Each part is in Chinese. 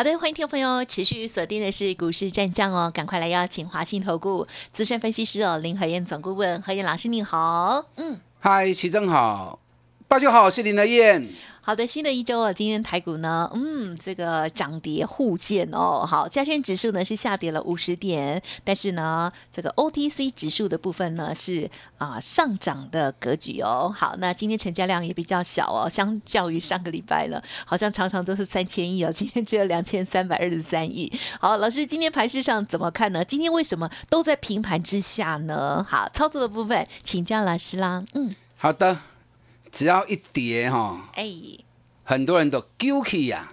好的，欢迎听众朋友持续锁定的是股市战将哦，赶快来邀请华信投顾资深分析师哦林和燕总顾问，何燕老师你好，嗯，嗨，徐正好，大家好，我是林德燕。好的，新的一周啊，今天台股呢，嗯，这个涨跌互见哦。好，加权指数呢是下跌了五十点，但是呢，这个 OTC 指数的部分呢是啊上涨的格局哦。好，那今天成交量也比较小哦，相较于上个礼拜了，好像常常都是三千亿哦，今天只有两千三百二十三亿。好，老师，今天盘市上怎么看呢？今天为什么都在平盘之下呢？好，操作的部分请教老师啦。嗯，好的。只要一跌哈，哎，很多人都丢弃呀。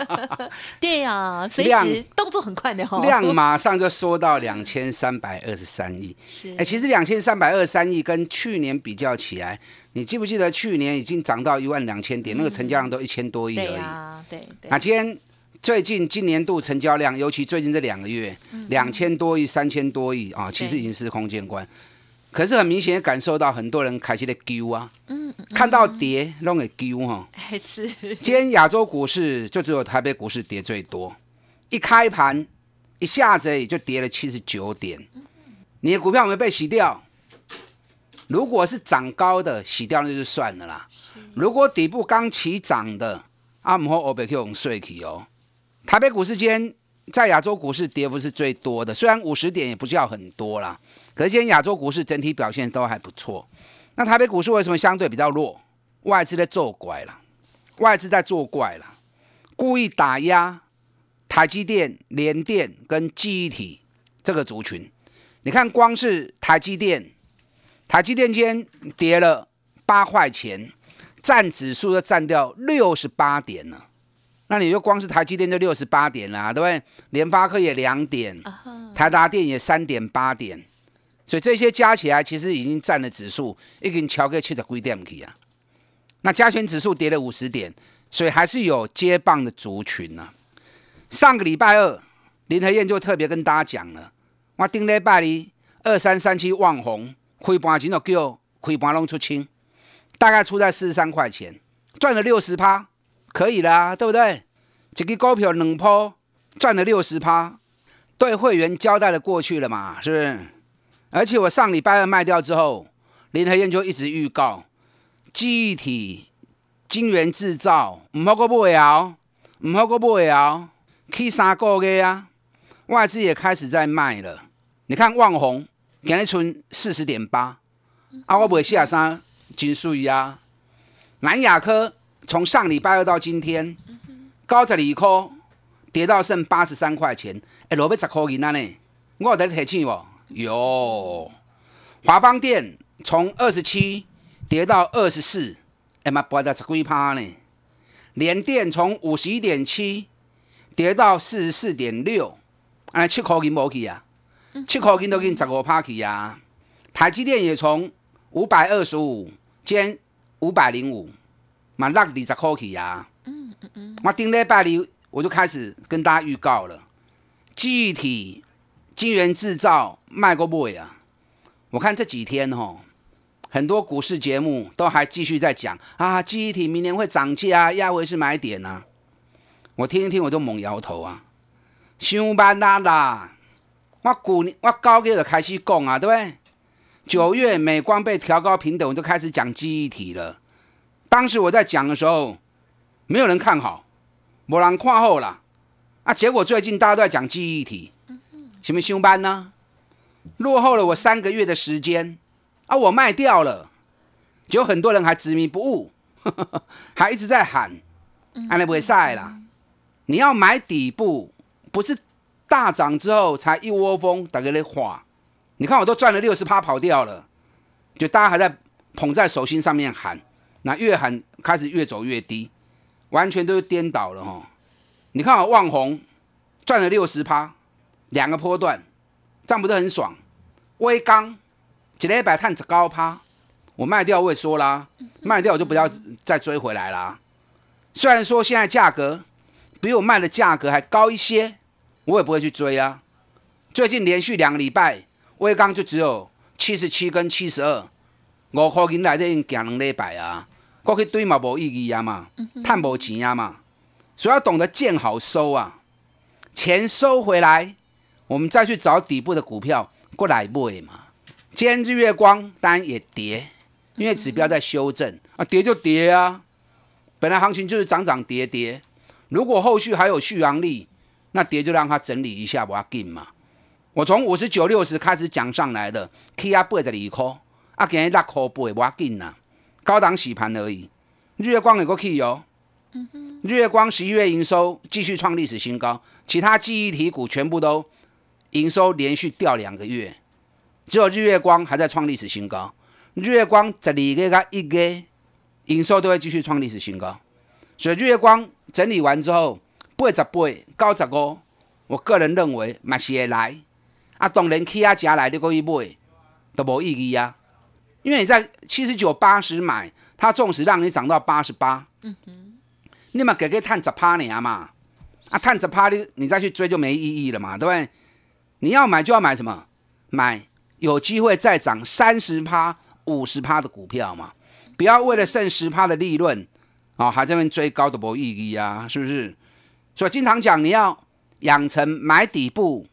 对呀，随时动作很快的哈，量马上就缩到两千三百二十三亿。是，哎，其实两千三百二十三亿跟去年比较起来，你记不记得去年已经涨到一万两千点，那个成交量都一千多亿而已。对啊，对对。那今天最近今年度成交量，尤其最近这两个月，两千多亿、三千多亿啊，其实已经是空间关。可是很明显感受到很多人开始在丢啊，嗯，看到跌弄个丢哈，是。今天亚洲股市就只有台北股市跌最多，一开盘一下子也就跌了七十九点。你的股票有没有被洗掉？如果是涨高的洗掉那就算了啦。如果底部刚起涨的，阿姆和欧贝克用睡起哦。台北股市今天在亚洲股市跌幅是最多的，虽然五十点也不叫很多啦。可是今天亚洲股市整体表现都还不错，那台北股市为什么相对比较弱？外资在作怪了，外资在作怪了，故意打压台积电、联电跟记忆体这个族群。你看，光是台积电，台积电今天跌了八块钱，占指数就占掉六十八点了。那你就光是台积电就六十八点了，对不对？联发科也两点，台达电也三点八点。所以这些加起来，其实已经占了指数已经超过七十几点去啊。那加权指数跌了五十点，所以还是有接棒的族群呢。上个礼拜二，林和燕就特别跟大家讲了，我顶礼拜里二三三七旺红开盘前就叫开盘拢出清，大概出在四十三块钱，赚了六十趴，可以啦，对不对？一个股票两波赚了六十趴，对会员交代了过去了嘛，是不是？而且我上礼拜二卖掉之后，林和燕就一直预告，记忆体、晶圆制造唔好过不了，唔好过不了，去三个月啊，外资也开始在卖了。你看旺宏今日存四十点八，啊，我卖下三金水啊，南亚科从上礼拜二到今天，高十二块，跌到剩八十三块钱，哎，落尾十块银啊呢，我有得提醒无？有华邦电从二十七跌到二十四，哎妈，跌到十几趴呢。联电从五十一点七跌到四十四点六，哎，七块银无去啊，七块银都给你十五趴去啊。台积电也从五百二十五减五百零五，嘛落二十块去啊。嗯嗯嗯，我顶礼拜里我就开始跟大家预告了，具体。晶圆制造卖过不啊？我看这几天哈，很多股市节目都还继续在讲啊，记忆体明年会涨价啊，亚维是买点呐。我听一听，我就猛摇头啊，上班啦啦！我股我高给的开始讲啊，对不对？九月美光被调高平等，我就开始讲记忆体了。当时我在讲的时候，没有人看好，没人看好啦啊。结果最近大家都在讲记忆体。什么休班呢？落后了我三个月的时间啊！我卖掉了，就很多人还执迷不悟，还一直在喊，安利不会晒啦。你要买底部，不是大涨之后才一窝蜂打给你画。你看我都赚了六十趴跑掉了，就大家还在捧在手心上面喊，那越喊开始越走越低，完全都是颠倒了哈。你看我旺红赚了六十趴。两个波段，这样不是很爽？微钢一礼拜探十高趴，我卖掉我也说啦，卖掉我就不要再追回来啦。虽然说现在价格比我卖的价格还高一些，我也不会去追啊。最近连续两个礼拜，微刚就只有七十七跟七十二，五块银来的已经行两礼拜啊，过去堆嘛无意义啊嘛，赚无钱啊嘛，所以要懂得见好收啊，钱收回来，我们再去找底部的股票过来买嘛。今天日月光当然也跌，因为指标在修正啊，跌就跌啊。本来行情就是涨涨跌跌，如果后续还有续航力，那跌就让它整理一下，我要进嘛。我从五十九六十开始讲上来的，K 啊八十二块，啊今日六块八，我要紧呐，高档洗盘而已。日月光有个 K 哦，日月光十一月营收继续创历史新高，其他记忆体股全部都营收连续掉两个月，只有日月光还在创历史新高。日月光十二个加一个。营收都会继续创历史新高，所以日月光整理完之后，八十八、高十五，我个人认为嘛是会来。啊，当然起啊加来你可以买，都无意义啊。因为你在七十九、八十买，它纵使让你涨到八十八，嗯哼，你嘛给个探十趴年嘛，啊探十趴你你再去追就没意义了嘛，对不对？你要买就要买什么？买有机会再涨三十趴、五十趴的股票嘛。不要为了剩十趴的利润，哦，还在那追高的没意义啊，是不是？所以经常讲，你要养成买底部，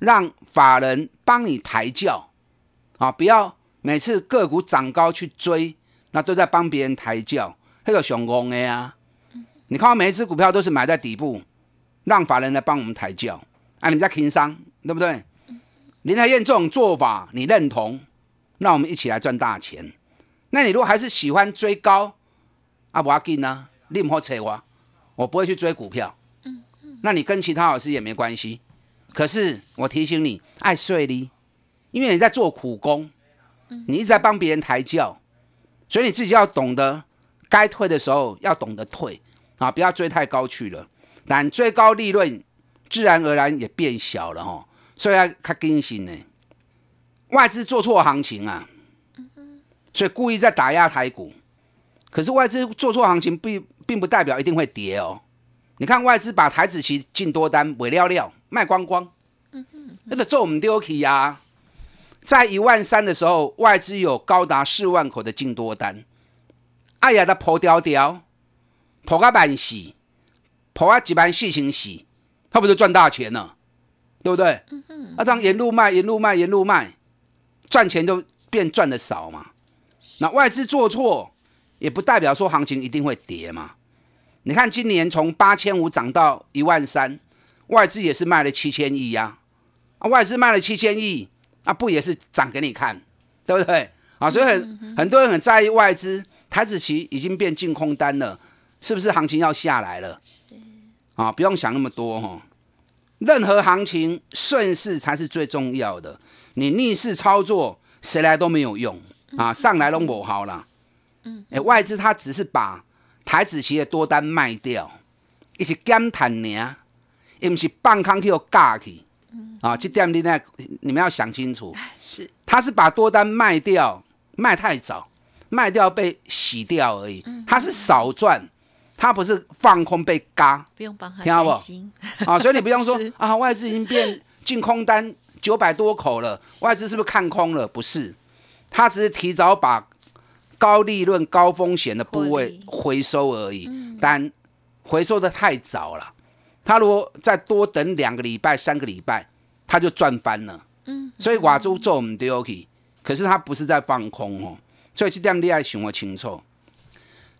让法人帮你抬轿，啊，不要每次个股涨高去追，那都在帮别人抬轿，那个熊公的呀。你看，每一只股票都是买在底部，让法人来帮我们抬轿，啊，你们在轻商，对不对？林台燕这种做法，你认同？那我们一起来赚大钱。那你如果还是喜欢追高，啊，不要紧呢，你唔好扯我，我不会去追股票。嗯嗯，那你跟其他老师也没关系。可是我提醒你，爱睡哩，因为你在做苦工，你一直在帮别人抬轿，所以你自己要懂得该退的时候要懂得退啊，不要追太高去了。但追高利润自然而然也变小了哈，所以要看更新呢。外资做错行情啊。所以故意在打压台股，可是外资做错行情，并并不代表一定会跌哦。你看外资把台子期进多单，尾料料卖光光，那个做我们丢弃呀。在一万三的时候，外资有高达四万口的进多单，哎呀，他破掉掉，破个板洗，破啊几万四千死，他不是赚大钱了，对不对？那这样沿路卖，沿路卖，沿路卖，赚钱就变赚的少嘛。那外资做错，也不代表说行情一定会跌嘛。你看今年从八千五涨到一万三，外资也是卖了七千亿呀。啊，外资卖了七千亿，啊不也是涨给你看，对不对？啊，所以很很多人很在意外资，台子期已经变净空单了，是不是行情要下来了？是啊，不用想那么多哈。任何行情顺势才是最重要的，你逆势操作，谁来都没有用。啊，上来拢无好啦。嗯，哎，外资它只是把台子期的多单卖掉，一是减碳尔，又不是半空去架去。嗯，啊，这点你呢，你们要想清楚。是，他是把多单卖掉，卖太早，卖掉被洗掉而已。嗯，他是少赚，他不是放空被嘎。不用帮他担心。啊，所以你不用说 啊，外资已经变净空单九百多口了，外资是不是看空了？不是。他只是提早把高利润、高风险的部位回收而已，但回收的太早了。他如果再多等两个礼拜、三个礼拜，他就赚翻了。嗯，所以瓦珠做我们 d o k，可是他不是在放空哦。所以这样你要想我清楚。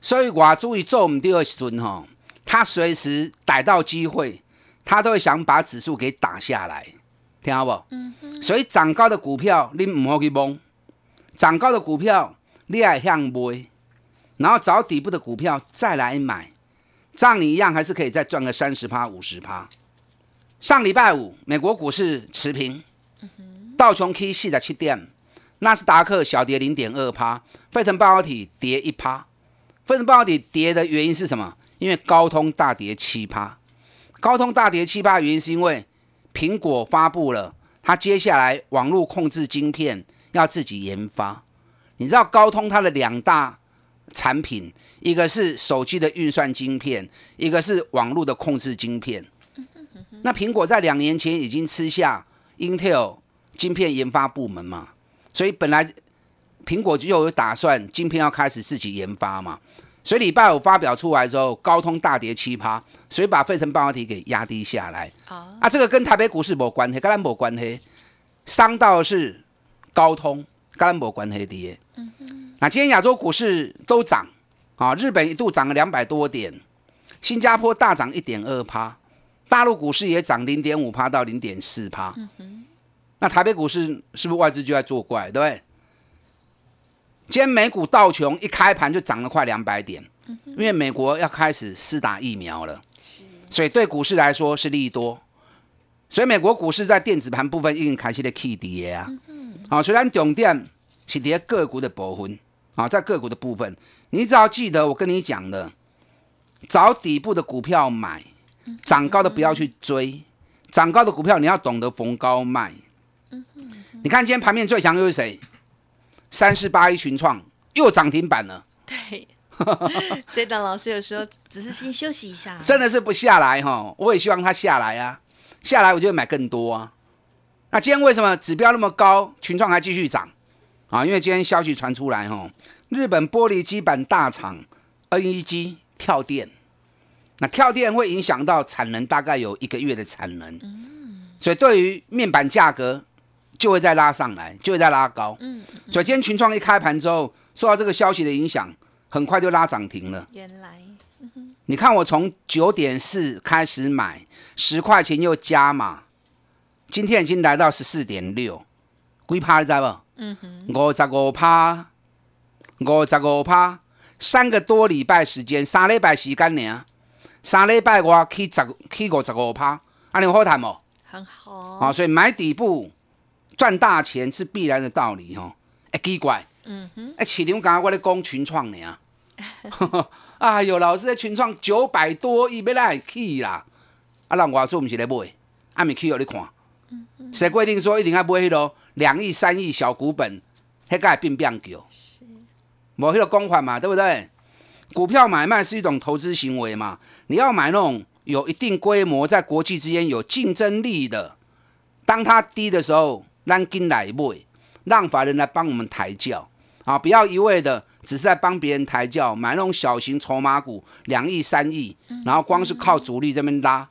所以我注意做唔丢的时阵哈，他随时逮到机会，他都会想把指数给打下来，听好不？嗯所以涨高的股票你唔好去蒙。涨高的股票，你爱向买，然后找底部的股票再来买，这样你一样还是可以再赚个三十趴、五十趴。上礼拜五，美国股市持平，道琼 K 四的七点，纳斯达克小跌零点二趴，费城半导体跌一趴。费城半导体跌的原因是什么？因为高通大跌七趴。高通大跌七趴原因是因为苹果发布了它接下来网络控制晶片。要自己研发。你知道高通它的两大产品，一个是手机的运算晶片，一个是网络的控制晶片。那苹果在两年前已经吃下 Intel 晶片研发部门嘛，所以本来苹果就有打算晶片要开始自己研发嘛。所以礼拜五发表出来之后，高通大跌七趴，所以把费城半导体给压低下来。啊，这个跟台北股市没关系，跟咱没关系，伤到的是高通，跟咱没关系的。嗯那今天亚洲股市都涨，啊，日本一度涨了两百多点，新加坡大涨一点二趴，大陆股市也涨零点五趴到零点四趴。嗯那台北股市是不是外资就在作怪，对不对？今天美股道琼一开盘就涨了快两百点，因为美国要开始施打疫苗了，所以对股市来说是利多。所以美国股市在电子盘部分已经开始的 K 跌啊，好，虽然重点是跌个股的部分，啊，在个股的部分，你只要记得我跟你讲的，找底部的股票买，涨高的不要去追，涨高的股票你要懂得逢高卖。你看今天盘面最强又是谁？三四八一群创又涨停板了。对，这档老师有时候只是先休息一下，真的是不下来哈。我也希望它下来啊，下来我就会买更多啊。那今天为什么指标那么高，群创还继续涨啊？因为今天消息传出来哈，日本玻璃基板大厂 NEG 跳电，那跳电会影响到产能，大概有一个月的产能。所以对于面板价格。就会再拉上来，就会再拉高。嗯，所以今天群创一开盘之后，受到这个消息的影响，很快就拉涨停了。原来，你看我从九点四开始买，十块钱又加码，今天已经来到十四点六，几趴你知不？嗯哼，五十五趴，五十五趴，三个多礼拜时间，三礼拜时间呢，三礼拜我去十去五十五趴，啊，你好谈不？很好。啊，所以买底部。赚大钱是必然的道理哦，哎，奇怪，嗯哼，哎，起牛刚刚我咧讲群创呢啊，哎呦，老师在群创九百多亿要来去啦，啊，人我做唔是咧买，啊，咪去互你看，谁规定说一定要买迄个两亿、三亿小股本，迄个变变叫，是，无迄个公款嘛，对不对？股票买卖是一种投资行为嘛，你要买那种有一定规模，在国际之间有竞争力的，当它低的时候。让进来买，让法人来帮我们抬轿。啊！不要一味的只是在帮别人抬轿，买那种小型筹码股，两亿、三亿，然后光是靠主力这边拉，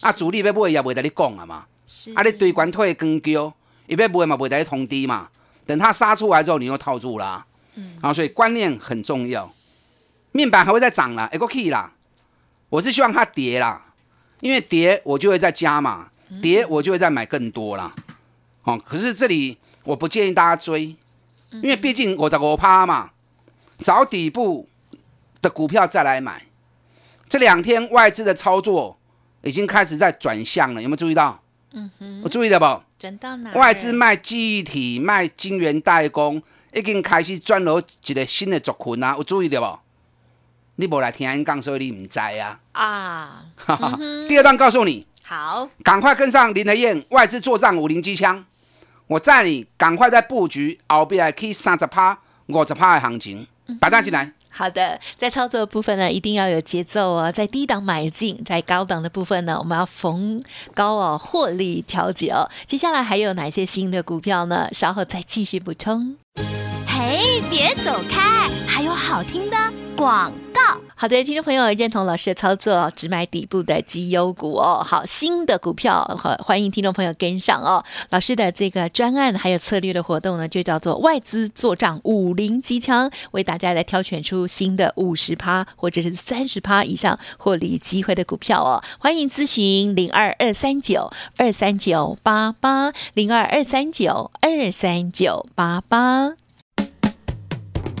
啊，主力要买也未得你讲啊嘛，啊，你对关退跟叫，伊要买嘛未得你通知嘛，等他杀出来之后，你又套住啦，嗯，啊，所以观念很重要。面板还会再涨啦，一个 key 啦，我是希望它跌啦，因为跌我就会再加嘛，跌我就会再买更多啦。哦，可是这里我不建议大家追，因为毕竟我在我趴嘛，找底部的股票再来买。这两天外资的操作已经开始在转向了，有没有注意到？嗯哼，我注意到不？转到哪？外资卖记忆体、卖晶圆代工，已经开始转入一个新的族群啊！有注意到不？你无来听人讲，所以你唔知啊。啊，第二段告诉你，好，赶快跟上林德燕外资作战五零机枪。我在你赶快在布局，后边还可以三十趴、五十趴的行情，打单进来。好的，在操作部分呢，一定要有节奏哦。在低档买进，在高档的部分呢，我们要逢高哦获利调节哦。接下来还有哪些新的股票呢？稍后再继续补充。嘿，别走开，还有好听的广告。好的，听众朋友认同老师的操作，只买底部的绩优股哦。好，新的股票，好欢迎听众朋友跟上哦。老师的这个专案还有策略的活动呢，就叫做外资做账五零机枪，为大家来挑选出新的五十趴或者是三十趴以上获利机会的股票哦。欢迎咨询零二二三九二三九八八零二二三九二三九八八。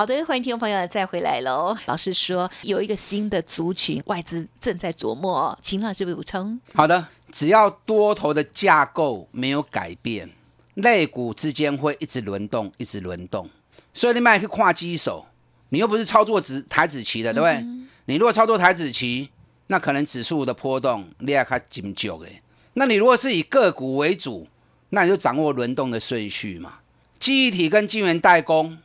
好的，欢迎听众朋友再回来喽。老师说有一个新的族群，外资正在琢磨，请老师补充。好的，只要多头的架构没有改变，类股之间会一直轮动，一直轮动。所以你买去跨机手，你又不是操作指台子棋的，对不对？你如果操作台子棋，那可能指数的波动你要看紧久诶。那你如果是以个股为主，那你就掌握轮动的顺序嘛。记忆体跟晶圆代工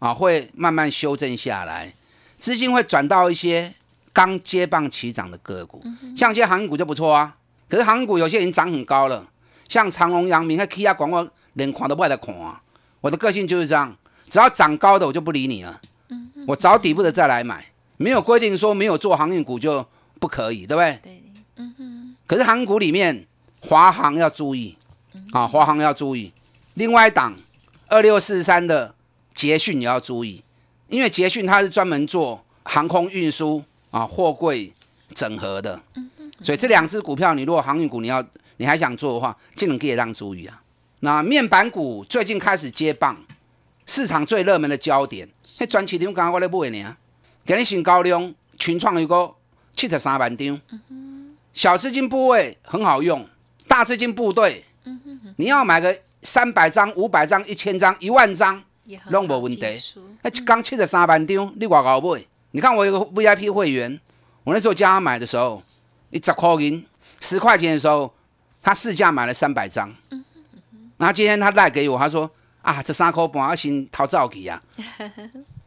啊，会慢慢修正下来，资金会转到一些刚接棒起涨的个股，像一些航运股就不错啊。可是航运股有些已经涨很高了，像长隆、阳明、和 K 亚广告，连看都不爱看啊。我的个性就是这样，只要涨高的我就不理你了，我找底部的再来买，没有规定说没有做航运股就不可以，对不对？对，嗯哼，可是航运股里面，华航要注意啊，华航要注意。另外一档二六四三的捷讯也要注意，因为捷讯它是专门做航空运输啊货柜整合的，所以这两只股票，你如果航运股你要你还想做的话，尽量可以让注意啊。那面板股最近开始接棒，市场最热门的焦点，迄专市场刚刚我咧买呢，今日新高量群创有个七十三万张，小资金部位很好用，大资金部队，你要买个三百张、五百张、一千张、一万张，拢无问题。哎，刚七十三万张，你外高买？你看我有个 VIP 会员，我那时候叫他买的时候，一十块银，十块钱的时候，他市价买了三百张。然后今天他赖给我，他说啊，这三块半我先偷走去啊。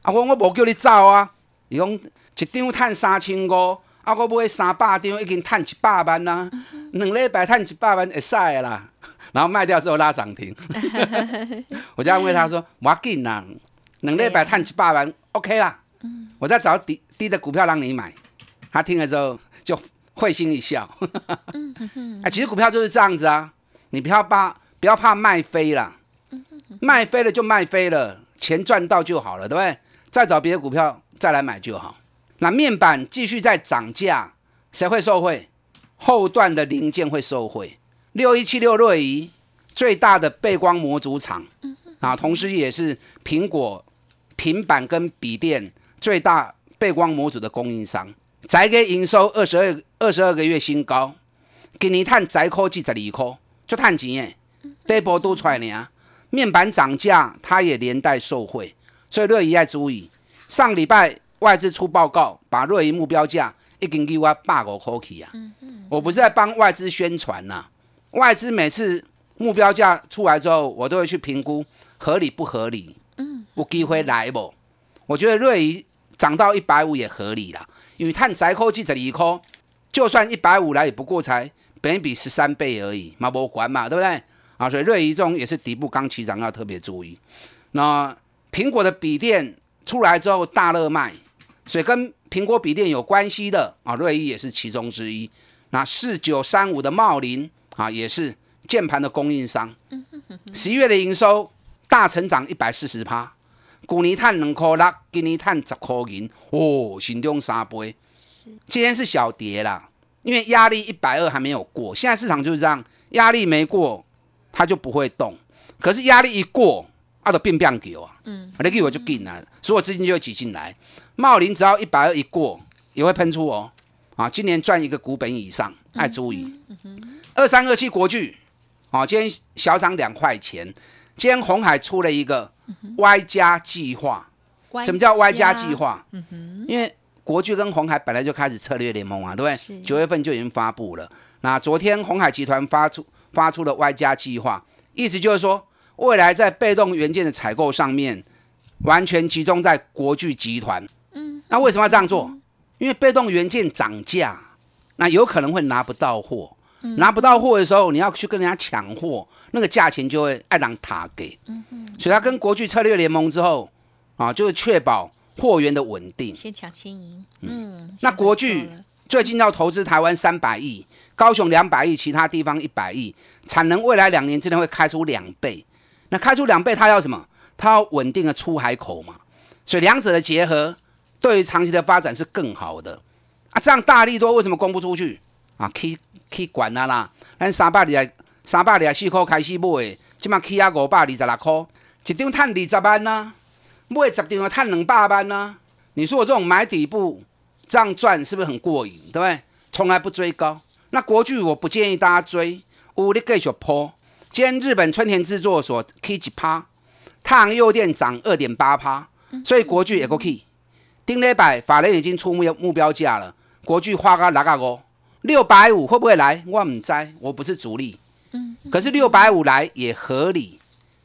啊，我我无叫你走啊，伊讲一张赚三千五。啊，我买三百张，已经赚一百万啦，两礼拜赚一百万会使啦。然后卖掉之后拉涨停，我就安慰他说：“不要紧啦，两礼拜赚一百万，OK 啦。”我再找低低的股票让你买。他听了之后就会心一笑。哎，其实股票就是这样子啊，你不要怕，不要怕卖飞了，卖飞了就卖飞了，钱赚到就好了，对不对？再找别的股票再来买就好。那面板继续在涨价，谁会受惠？后段的零件会受惠。六一七六瑞仪最大的背光模组厂，啊，同时也是苹果平板跟笔电最大背光模组的供应商，宅给营收二十二二十二个月新高，今年探宅科技十二块，就探钱耶，这波都出来呢。面板涨价，它也连带受惠，所以瑞仪要注意。上礼拜。外资出报告，把瑞仪目标价一根给我八个块去啊！我不是在帮外资宣传呐，外资每次目标价出来之后，我都会去评估合理不合理。嗯，有机会来不？我觉得瑞仪涨到一百五也合理啦，因为碳宅科技十二块，就算一百五来也不过才本比十三倍而已，嘛不管嘛，对不对？啊，所以瑞仪这种也是底部刚起涨，要特别注意。那苹果的笔电出来之后大热卖。所以跟苹果笔电有关系的啊，瑞仪也是其中之一。那四九三五的茂林啊，也是键盘的供应商。十一月的营收大成长一百四十趴，去年碳两块六，今年碳十块银，哦，心中三倍。今天是小跌啦，因为压力一百二还没有过。现在市场就是这样，压力没过，它就不会动。可是压力一过，它就变变狗啊。嗯，你给我就进来，所有资金就会挤进来。茂林只要一百二一过，也会喷出哦。啊，今年赚一个股本以上，爱注意。二三二七国巨，哦，今天小涨两块钱。今天红海出了一个 Y 加计划。什么叫 Y 加计划？因为国巨跟红海本来就开始策略联盟啊，对不对？九月份就已经发布了。那昨天红海集团发出发出了 Y 加计划，意思就是说，未来在被动元件的采购上面，完全集中在国巨集团。那为什么要这样做？因为被动元件涨价，那有可能会拿不到货。拿不到货的时候，你要去跟人家抢货，那个价钱就会爱让塔给。嗯所以他跟国巨策略联盟之后，啊，就是确保货源的稳定。先抢先赢。嗯。那国巨最近要投资台湾三百亿，高雄两百亿，其他地方一百亿，产能未来两年之内会开出两倍。那开出两倍，他要什么？他要稳定的出海口嘛。所以两者的结合。对于长期的发展是更好的啊！这样大力多为什么供不出去啊？去去管啊啦！咱三百二三百二四块开始买，即马起啊五百二十六块，一张赚二十万呐！买十张要赚两百万呢？你说我这种买底部这样赚是不是很过瘾？对不对？从来不追高。那国剧我不建议大家追，有你继续破。今天日本春田制作所 K 几趴，太阳诱电涨二点八趴，所以国剧也够 K。丁礼拜法人已经出目目标价了，国巨花个哪个五六百五会不会来？我唔知，我不是主力。嗯可是六百五来也合理。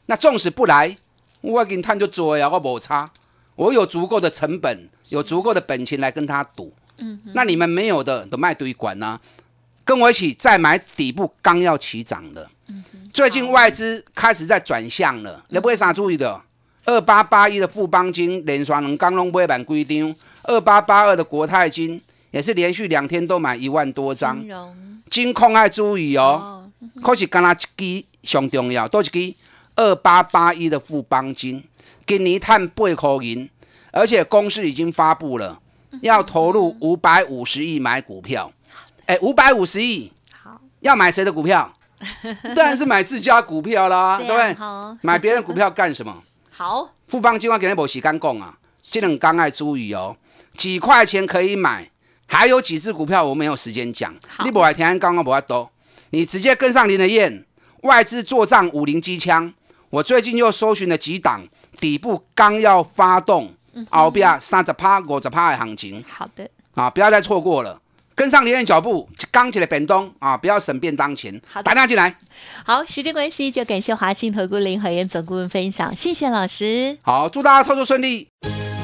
那纵使不来，我给你探就做呀，我无差。我有足够的成本，有足够的本钱来跟他赌。嗯，那你们没有的都卖堆管呢？跟我一起再买底部刚要起涨的。最近外资开始在转向了，你不会啥注意的？二八八一的富邦金连刷能刚龙不会版规定，二八八二的国泰金也是连续两天都买一万多张。金控爱注意哦，可是刚那一支上重要，多一支二八八一的富邦金，今年探八块银，而且公司已经发布了，要投入五百五十亿买股票。哎，五百五十亿，好，要买谁的股票？当然是买自家股票啦，对不对？买别人股票干什么？好，富邦今晚给你无时间讲啊，这两刚爱注意哦，几块钱可以买，还有几只股票我没有时间讲，你不来听刚刚不要多，你直接跟上林的燕，外资做账五零机枪，我最近又搜寻了几档底部刚要发动，后边三十趴、五十趴的行情，好的，啊，不要再错过了。跟上林燕脚步，刚起来变动啊！不要省便当钱，打电话进来。好，时间关系就感谢华信投顾林和燕总顾问分享，谢谢老师。好，祝大家操作顺利。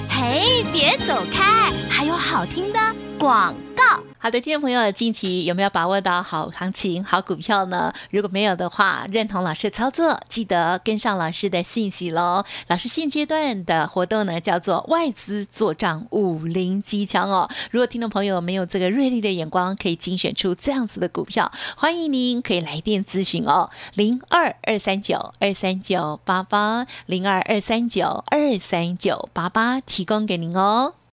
嘿，别走开，还有好听的广告。好的，听众朋友，近期有没有把握到好行情、好股票呢？如果没有的话，认同老师的操作，记得跟上老师的信息喽。老师现阶段的活动呢，叫做外资做账五零机枪哦。如果听众朋友没有这个锐利的眼光，可以精选出这样子的股票，欢迎您可以来电咨询哦，零二二三九二三九八八零二二三九二三九八八，提供给您哦。